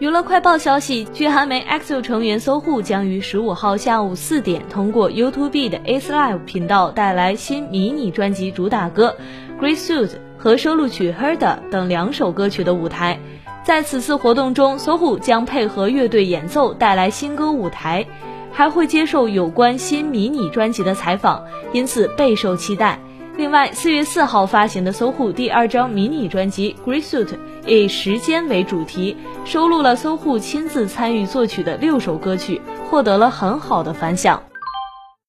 娱乐快报消息，据韩媒 EXO 成员搜护将于十五号下午四点通过 YouTube 的 Ace Live 频道带来新迷你专辑主打歌《Grace Suit》和收录曲《Herda》等两首歌曲的舞台。在此次活动中，搜护将配合乐队演奏带来新歌舞台，还会接受有关新迷你专辑的采访，因此备受期待。另外，四月四号发行的搜狐第二张迷你专辑《Grey Suit》以时间为主题，收录了搜狐亲自参与作曲的六首歌曲，获得了很好的反响。